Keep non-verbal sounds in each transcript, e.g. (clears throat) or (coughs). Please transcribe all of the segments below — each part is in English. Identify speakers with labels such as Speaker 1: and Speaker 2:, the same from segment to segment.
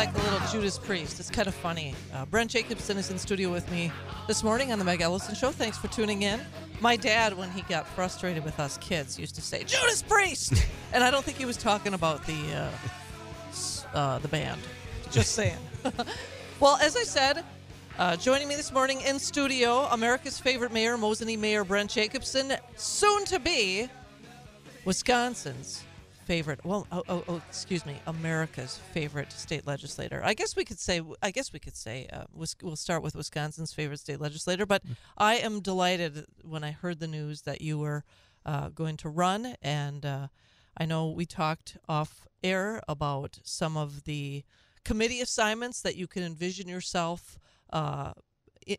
Speaker 1: like a little Judas Priest? It's kind of funny. Uh, Brent Jacobson is in studio with me this morning on the Meg Ellefson Show. Thanks for tuning in. My dad, when he got frustrated with us kids, used to say Judas Priest, (laughs) and I don't think he was talking about the uh, uh, the band. Just saying. (laughs) well, as I said, uh, joining me this morning in studio, America's favorite mayor, Mosinee Mayor Brent Jacobson, soon to be Wisconsin's favorite. Well, oh, oh, oh, excuse me, America's favorite state legislator. I guess we could say. I guess we could say. Uh, we'll start with Wisconsin's favorite state legislator. But I am delighted when I heard the news that you were uh, going to run, and uh, I know we talked off air about some of the committee assignments that you can envision yourself uh,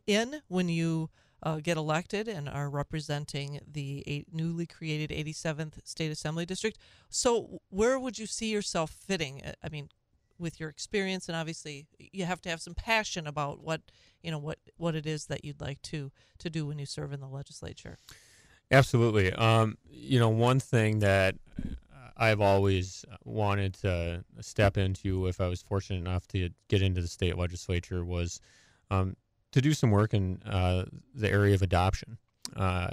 Speaker 1: in when you uh, get elected and are representing the eight, newly created 87th State Assembly District. So, where would you see yourself fitting? Uh, I mean, with your experience, and obviously, you have to have some passion about what you know what what it is that you'd like to to do when you serve in the legislature.
Speaker 2: Absolutely. Um, you know, one thing that I've always wanted to step into, if I was fortunate enough to get into the state legislature, was um, to do some work in uh, the area of adoption. Uh,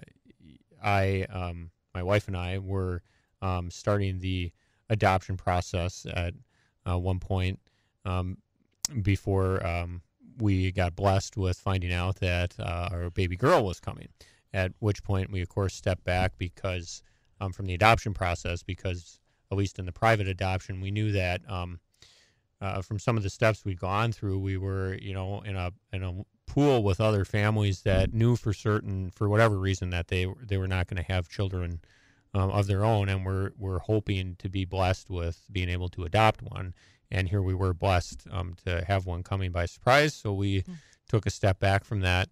Speaker 2: I, um, my wife and I were um, starting the adoption process at uh, one point um, before um, we got blessed with finding out that uh, our baby girl was coming. At which point we, of course, stepped back because um, from the adoption process, because at least in the private adoption, we knew that um, uh, from some of the steps we'd gone through, we were, you know, in a in a pool with other families that knew for certain, for whatever reason, that they they were not going to have children um, of their own, and we're we're hoping to be blessed with being able to adopt one. And here we were blessed um, to have one coming by surprise, so we took a step back from that.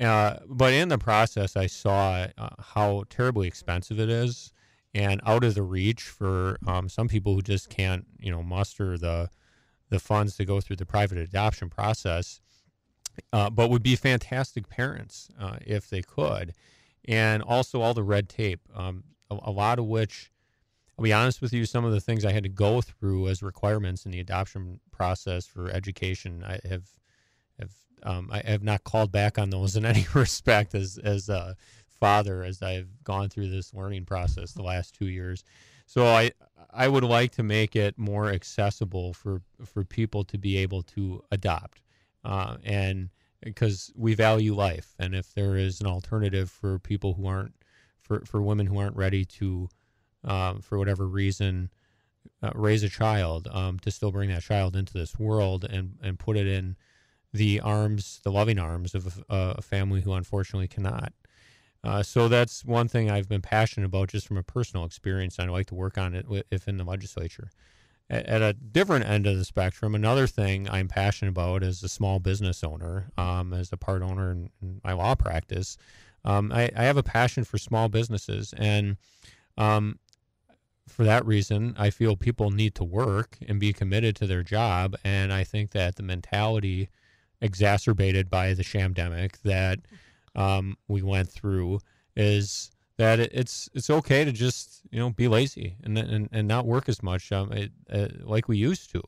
Speaker 2: Uh, but in the process, I saw uh, how terribly expensive it is, and out of the reach for um, some people who just can't, you know, muster the the funds to go through the private adoption process. Uh, but would be fantastic parents uh, if they could, and also all the red tape, um, a, a lot of which, I'll be honest with you, some of the things I had to go through as requirements in the adoption process for education, I have have um, I have not called back on those in any (laughs) respect as as a father as I've gone through this learning process the last two years. So I I would like to make it more accessible for for people to be able to adopt, uh, and because we value life, and if there is an alternative for people who aren't for for women who aren't ready to um, for whatever reason uh, raise a child um, to still bring that child into this world and and put it in the arms, the loving arms of a, a family who unfortunately cannot. Uh, so that's one thing I've been passionate about just from a personal experience. I'd like to work on it if in the legislature. At, at a different end of the spectrum, another thing I'm passionate about as a small business owner, um, as a part owner in, in my law practice, um, I, I have a passion for small businesses. And um, for that reason, I feel people need to work and be committed to their job. And I think that the mentality exacerbated by the shamdemic that um, we went through is that it, it's it's okay to just you know be lazy and and, and not work as much um, it, uh, like we used to,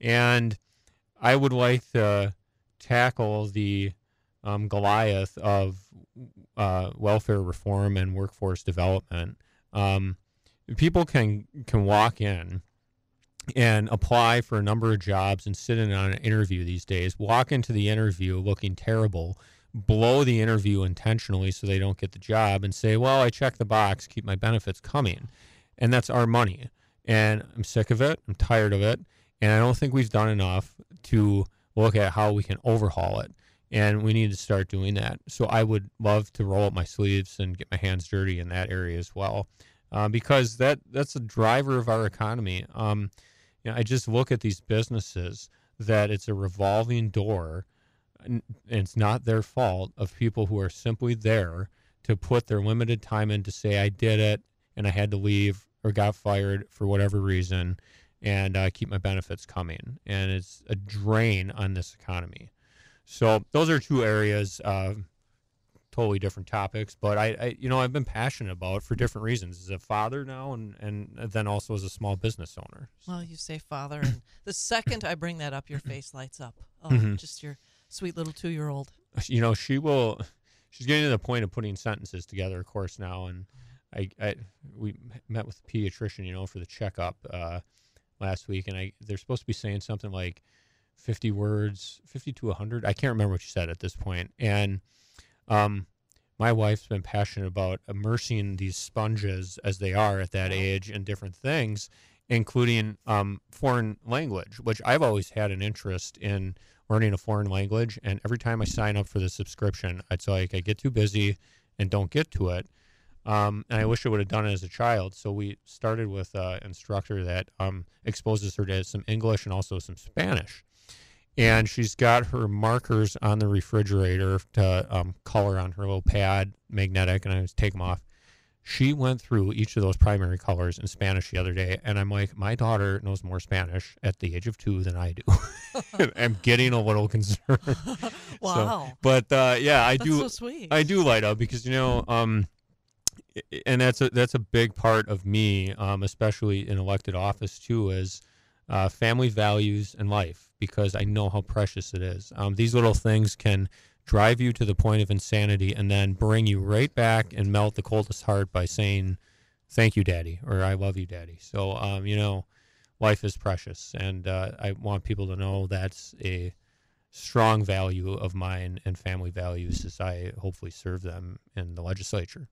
Speaker 2: and I would like to tackle the um, Goliath of uh, welfare reform and workforce development. Um, people can can walk in and apply for a number of jobs and sit in on an interview these days, walk into the interview looking terrible, blow the interview intentionally so they don't get the job, and say, Well, I checked the box, keep my benefits coming. And that's our money. And I'm sick of it. I'm tired of it. And I don't think we've done enough to look at how we can overhaul it. And we need to start doing that. So I would love to roll up my sleeves and get my hands dirty in that area as well. Uh, because that that's a driver of our economy. Um, you know, I just look at these businesses that it's a revolving door, it's not their fault of people who are simply there to put their limited time in to say I did it and I had to leave or got fired for whatever reason, and uh, keep my benefits coming, and it's a drain on this economy. So those are two areas. Uh, totally different topics. But I, I, you know, I've been passionate about for different reasons. As a father now, and and then also as a small business owner.
Speaker 1: Well, you say father, (coughs) and the second I bring that up, your face lights up. Oh,
Speaker 2: Mhm.
Speaker 1: just your sweet little two-year-old.
Speaker 2: you know, she will. She's getting to the point of putting sentences together, of course, now. And I, I we met with the pediatrician, you know, for the checkup uh, last week, and I they're supposed to be saying something like fifty words, fifty to hundred. I can't remember what she said at this point. And um, my wife's been passionate about immersing these sponges as they are at that age in different things, including um, foreign language, which I've always had an interest in learning a foreign language. And every time I sign up for the subscription, it's like I get too busy and don't get to it. Um, and I wish I would have done it as a child. So we started with an instructor that um, exposes her to some English and also some Spanish. And she's got her markers on the refrigerator to um, color on her little pad, magnetic, and I just take them off. She went through each of those primary colors in Spanish the other day, and I'm like, my daughter knows more Spanish at the age of two than I do. (laughs) I'm getting a little concerned. (laughs)
Speaker 1: wow,
Speaker 2: But uh, yeah, I
Speaker 1: that's
Speaker 2: do.
Speaker 1: so sweet.
Speaker 2: I do light up because you know, um, and that's a that's a big part of me, um, especially in elected office too, is uh, family values and life because I know how precious it is. Um, these little things can drive you to the point of insanity and then bring you right back and melt the coldest heart by saying, "Thank you, Daddy," or "I love you, Daddy." So, um, you know, life is precious, and uh, I want people to know that's a strong value of mine and family values as I hopefully serve them in the legislature.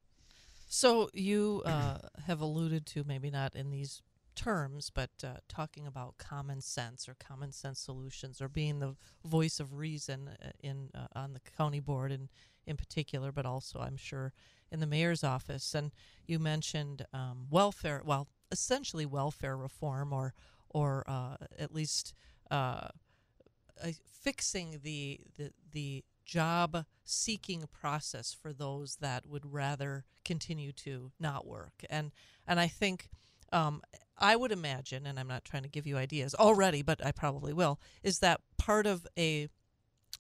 Speaker 1: So you uh, have alluded to maybe not in these terms, but uh, talking about common sense or common sense solutions, or being the voice of reason uh, in uh, on the county board in in particular, but also I'm sure in the mayor's office. And you mentioned um, welfare, well, essentially welfare reform, or or uh, at least uh, fixing the the the job seeking process for those that would rather continue to not work and and I think um, I would imagine and I'm not trying to give you ideas already but I probably will is that part of a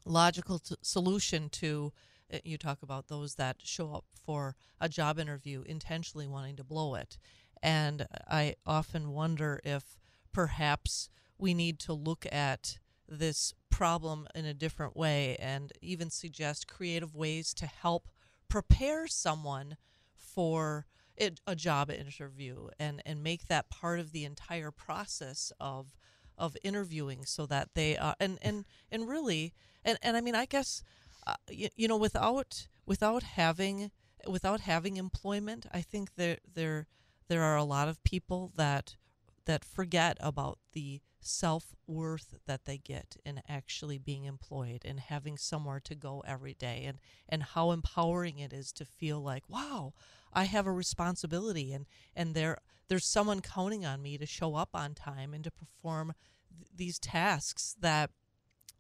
Speaker 1: logical t- solution to uh, you talk about those that show up for a job interview intentionally wanting to blow it. And I often wonder if perhaps we need to look at this problem in a different way and even suggest creative ways to help prepare someone for it, a job interview and, and make that part of the entire process of of interviewing so that they are and and and really and, and I mean I guess uh, you, you know without without having without having employment I think there there there are a lot of people that that forget about the self worth that they get in actually being employed and having somewhere to go every day and and how empowering it is to feel like wow I have a responsibility and and there there's someone counting on me to show up on time and to perform th- these tasks that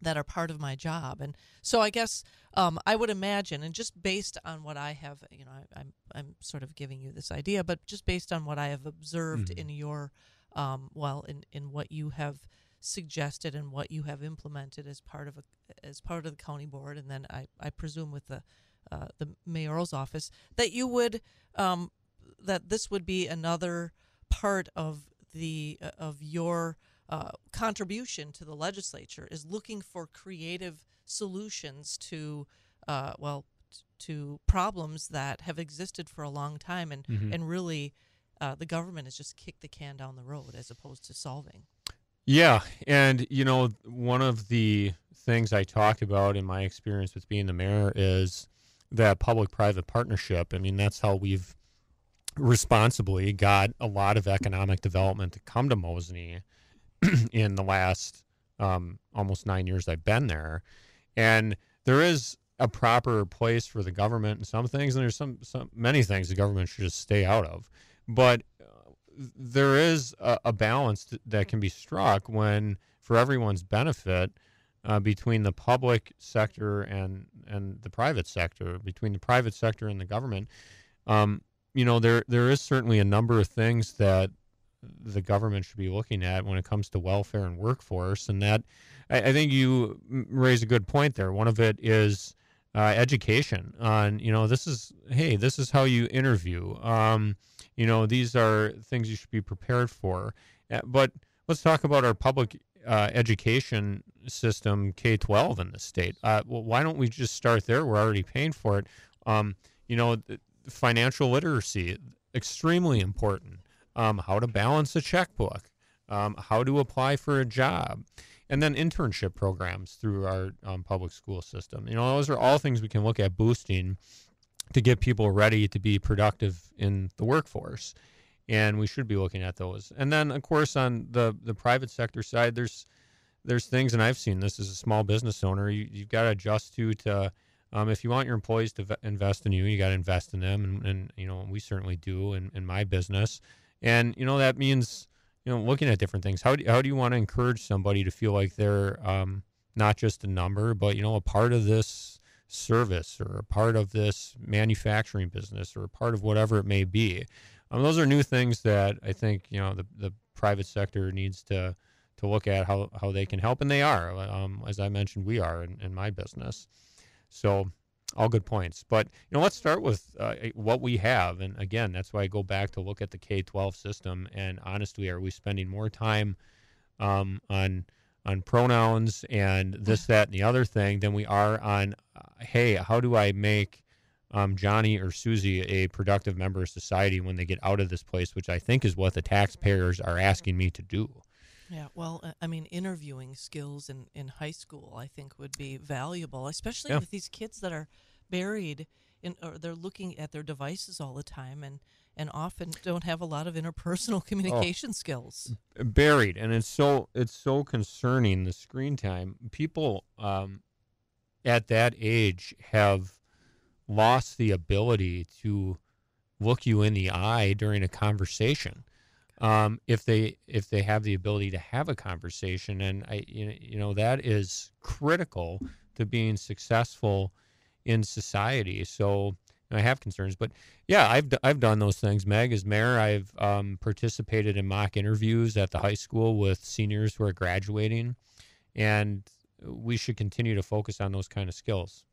Speaker 1: that are part of my job and so I guess um, I would imagine and just based on what I have you know I, I'm I'm sort of giving you this idea but just based on what I have observed
Speaker 2: Mhm.
Speaker 1: in your um, well in, in what you have suggested and what you have implemented as part of a as part of the county board and then I, I presume with the uh, the mayoral's office that you would um, that this would be another part of the uh, of your uh, contribution to the legislature is looking for creative solutions to uh, well t- to problems that have existed for a long time and
Speaker 2: Mhm.
Speaker 1: and really uh, the government has just kicked the can down the road as opposed to solving.
Speaker 2: Yeah, and you know, one of the things I talked about in my experience with being the mayor is that public-private partnership. I mean, that's how we've responsibly got a lot of economic development to come to Mosinee (clears throat) in the last um, almost nine years I've been there, and there is a proper place for the government in some things, and there's some, some many things the government should just stay out of. But there is a, a balance that can be struck when, for everyone's benefit, uh, between the public sector and and the private sector, between the private sector and the government. Um, you know, there there is certainly a number of things that the government should be looking at when it comes to welfare and workforce, and that I, I think you raise a good point there. One of it is uh, education on you know this is hey this is how you interview um, you know these are things you should be prepared for. Uh, but let's talk about our public uh, education system k-12 in the state. Uh, well, why don't we just start there? We're already paying for it. Um, you know financial literacy extremely important. Um, how to balance a checkbook. Um, how to apply for a job. And then internship programs through our um, public school system. You know, those are all things we can look at boosting to get people ready to be productive in the workforce. And we should be looking at those. And then, of course, on the, the private sector side, there's there's things, and I've seen this as a small business owner. You, you've got to adjust to to um, if you want your employees to v- invest in you, you got to invest in them, and, and you know we certainly do in, in my business. And you know that means you know, looking at different things. How do, how do you want to encourage somebody to feel like they're um, not just a number, but you know, a part of this service or a part of this manufacturing business or a part of whatever it may be? Um, those are new things that I think you know the the private sector needs to to look at how how they can help, and they are. Um, as I mentioned, we are in, in my business. So all good points. But you know, let's start with uh, what we have, and again, that's why I go back to look at the K-12 system. And honestly, are we spending more time um, on on pronouns and this, that, and the other thing than we are on, uh, hey, how do I make um, Johnny or Susie a productive member of society when they get out of this place, which I think is what the taxpayers are asking me to do.
Speaker 1: Yeah, well, uh, I mean, interviewing skills in, in high school, I think, would be valuable, especially
Speaker 2: Yeah.
Speaker 1: with these kids that are buried in, or they're looking at their devices all the time and, and often don't have a lot of interpersonal (laughs) communication skills.
Speaker 2: buried and it's so it's so concerning the screen time. People um, at that age have lost the ability to look you in the eye during a conversation. Um, if they if they have the ability to have a conversation and I you you know that is critical to being successful in society. So I have concerns, but yeah, I've d- I've done those things. Meg, as mayor, I've um, participated in mock interviews at the high school with seniors who are graduating, and we should continue to focus on those kind of skills.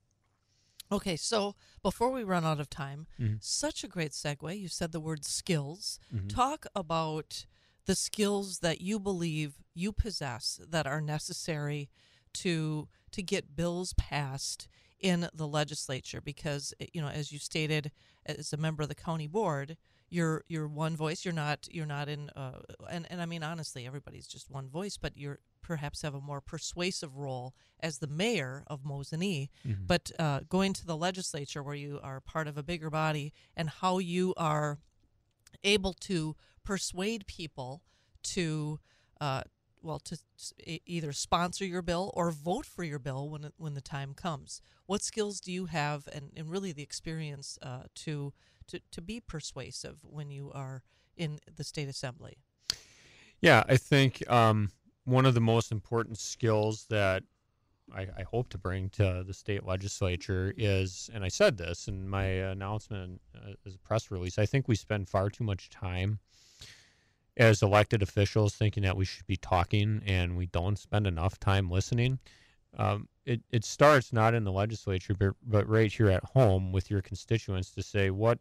Speaker 1: Okay, so before we run out of time,
Speaker 2: Mhm.
Speaker 1: such a great segue. You said the word skills.
Speaker 2: Mhm.
Speaker 1: Talk about the skills that you believe you possess that are necessary to to get bills passed in the legislature because eh, you know as you stated as a member of the county board you're you're one voice you're not you're not in uh, and and I mean honestly everybody's just one voice but you're perhaps have a more persuasive role as the mayor of Mosinee
Speaker 2: Mhm.
Speaker 1: but uh, going to the legislature where you are part of a bigger body and how you are able to persuade people to uh, well to either sponsor your bill or vote for your bill when when the time comes. What skills do you have and, and really the experience uh, to, to to be persuasive when you are in the state assembly?
Speaker 2: Yeah, I think um, one of the most important skills that I, I hope to bring to the state legislature is, and I said this in my announcement uh, as a press release, I think we spend far too much time as elected officials thinking that we should be talking and we don't spend enough time listening. Um, it, it starts not in the legislature, but, but right here at home with your constituents to say what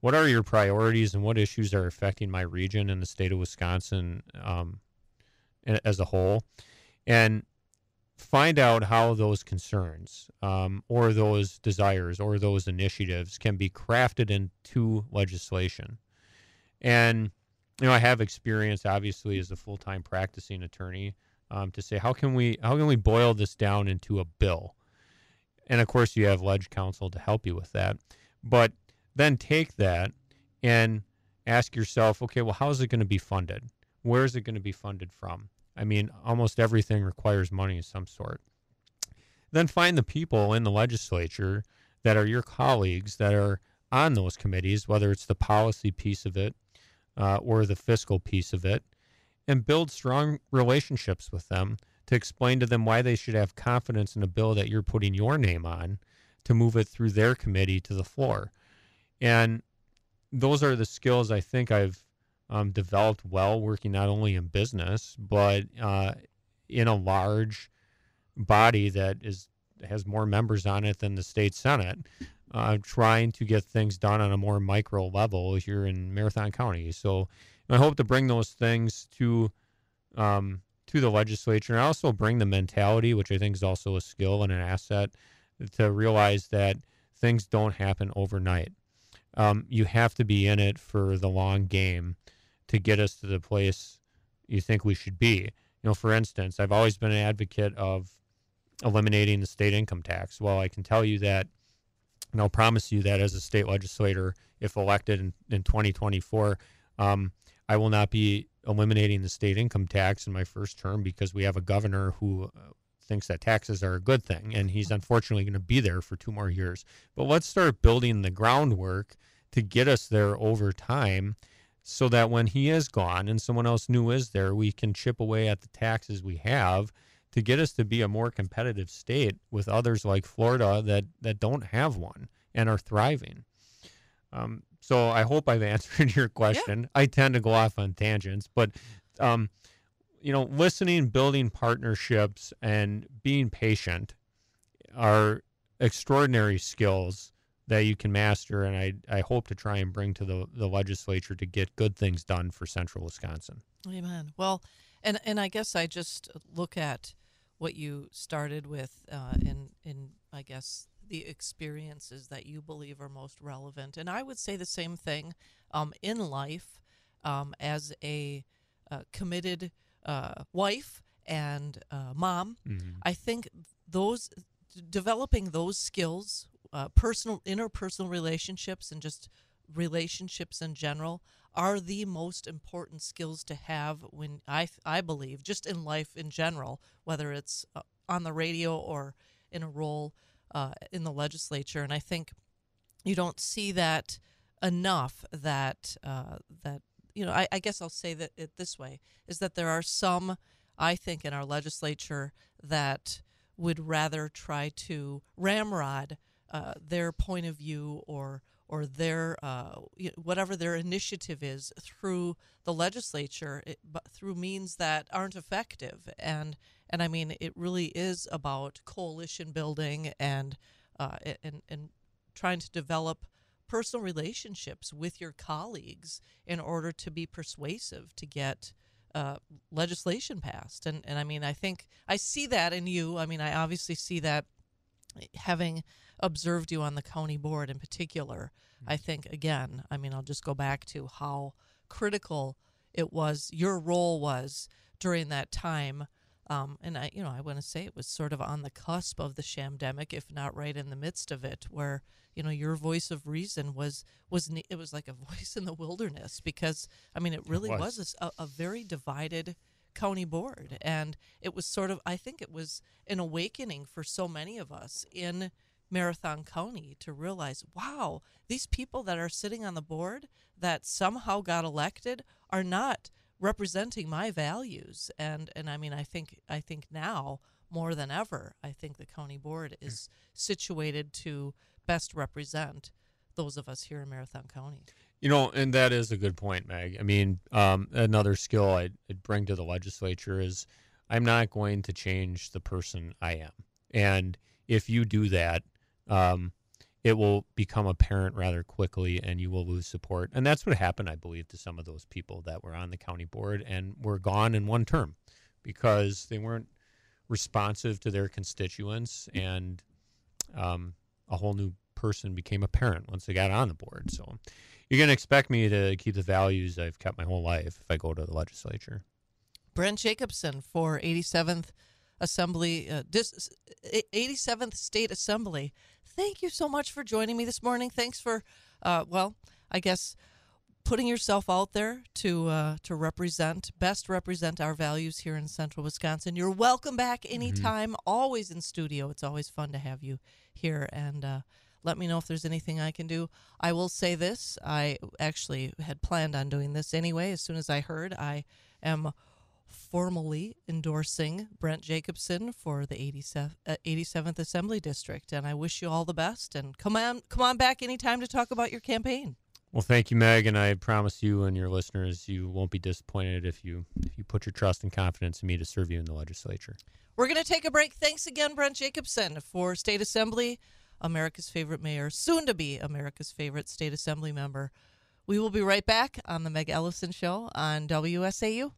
Speaker 2: what are your priorities and what issues are affecting my region and the state of Wisconsin um, as a whole, and find out how those concerns um, or those desires or those initiatives can be crafted into legislation. And you know, I have experience, obviously, as a full-time practicing attorney, um, to say how can we how can we boil this down into a bill, and of course, you have ledge counsel to help you with that, but then take that and ask yourself, okay, well, how is it going to be funded? Where is it going to be funded from? I mean, almost everything requires money of some sort. Then find the people in the legislature that are your colleagues that are on those committees, whether it's the policy piece of it uh, or the fiscal piece of it, and build strong relationships with them to explain to them why they should have confidence in a bill that you're putting your name on to move it through their committee to the floor. And those are the skills I think I've um, developed well working not only in business, but uh, in a large body that is has more members on it than the state senate, uh, trying to get things done on a more micro level here in Marathon County. So I hope to bring those things to um, to the legislature and I also bring the mentality, which I think is also a skill and an asset, to realize that things don't happen overnight. Um, you have to be in it for the long game to get us to the place you think we should be. You know, for instance, I've always been an advocate of eliminating the state income tax. Well, I can tell you that, and I'll promise you that as a state legislator, if elected in, in 2024, um, I will not be eliminating the state income tax in my first term because we have a governor who uh, thinks that taxes are a good thing, and he's unfortunately going to be there for two more years. But let's start building the groundwork to get us there over time so that when he is gone and someone else new is there, we can chip away at the taxes we have to get us to be a more competitive state with others like Florida that, that don't have one and are thriving. Um, so I hope I've (laughs) answered your question. Yeah. I tend to go off on tangents, but um, you know, listening, building partnerships, and being patient are extraordinary skills that you can master, and I I hope to try and bring to the the legislature to get good things done for Central Wisconsin.
Speaker 1: Amen. Well, and and I guess I just look at what you started with uh, in in I guess the experiences that you believe are most relevant. And I would say the same thing um, in life um, as a uh, committed uh, wife and uh, mom. Mm-hmm. I think those developing those skills, uh, personal interpersonal relationships, and just relationships in general are the most important skills to have when I I believe just in life in general, whether it's uh, on the radio or in a role uh, in the legislature, and I think you don't see that enough. That uh, that you know, I, I guess I'll say that it this way is that there are some I think in our legislature that would rather try to ramrod uh, their point of view or or their uh, whatever their initiative is through the legislature, it, through means that aren't effective. And and I mean, it really is about coalition building and uh, and and trying to develop personal relationships with your colleagues in order to be persuasive to get uh, legislation passed. And and I mean, I think I see that in you. I mean, I obviously see that having observed you on the county board in particular. Mm-hmm. I think again, I mean, I'll just go back to how critical it was. Your role was during that time um, and I, you know, I want to say it was sort of on the cusp of the shamdemic, if not right in the midst of it, where you know your voice of reason was was it was like a (laughs) voice in the wilderness because I mean it really it was, was a, a very divided county board, and it was sort of I think it was an awakening for so many of us in Marathon County to realize, wow, these people that are sitting on the board that somehow got elected are not representing my values. And and I mean I think I think now more than ever I think the county board hmm. is situated to best represent those of us here in Marathon County.
Speaker 2: You know, and that is a good point, Meg. I mean, um, another skill I'd, I'd bring to the legislature is I'm not going to change the person I am. And if you do that, um, it will become apparent rather quickly and you will lose support. And that's what happened, I believe, to some of those people that were on the county board and were gone in one term because they weren't responsive to their constituents and um, a whole new person became apparent once they got on the board. So you're going to expect me to keep the values I've kept my whole life if I go to the legislature.
Speaker 1: Brent Jacobson for 87th Assembly, uh, 87th State Assembly thank you so much for joining me this morning. Thanks for, uh, well, I guess putting yourself out there to uh, to represent best represent our values here in central wisconsin you're welcome back mm-hmm. anytime mm-hmm. always in studio it's always fun to have you here and uh, let me know if there's anything i can do i will say this i actually had planned on doing this anyway as soon as i heard i am formally endorsing Brent Jacobson for the 87th, uh, 87th Assembly District. And I wish you all the best. And come on, come on back anytime to talk about your campaign.
Speaker 2: Well, thank you, Meg, and I promise you and your listeners you won't be disappointed if you if you put your trust and confidence in me to serve you in the legislature.
Speaker 1: We're going to take a break. Thanks again, Brent Jacobson, for State Assembly, America's favorite mayor, soon to be America's favorite State Assembly member. We will be right back on the Meg Ellefson Show on WSAU.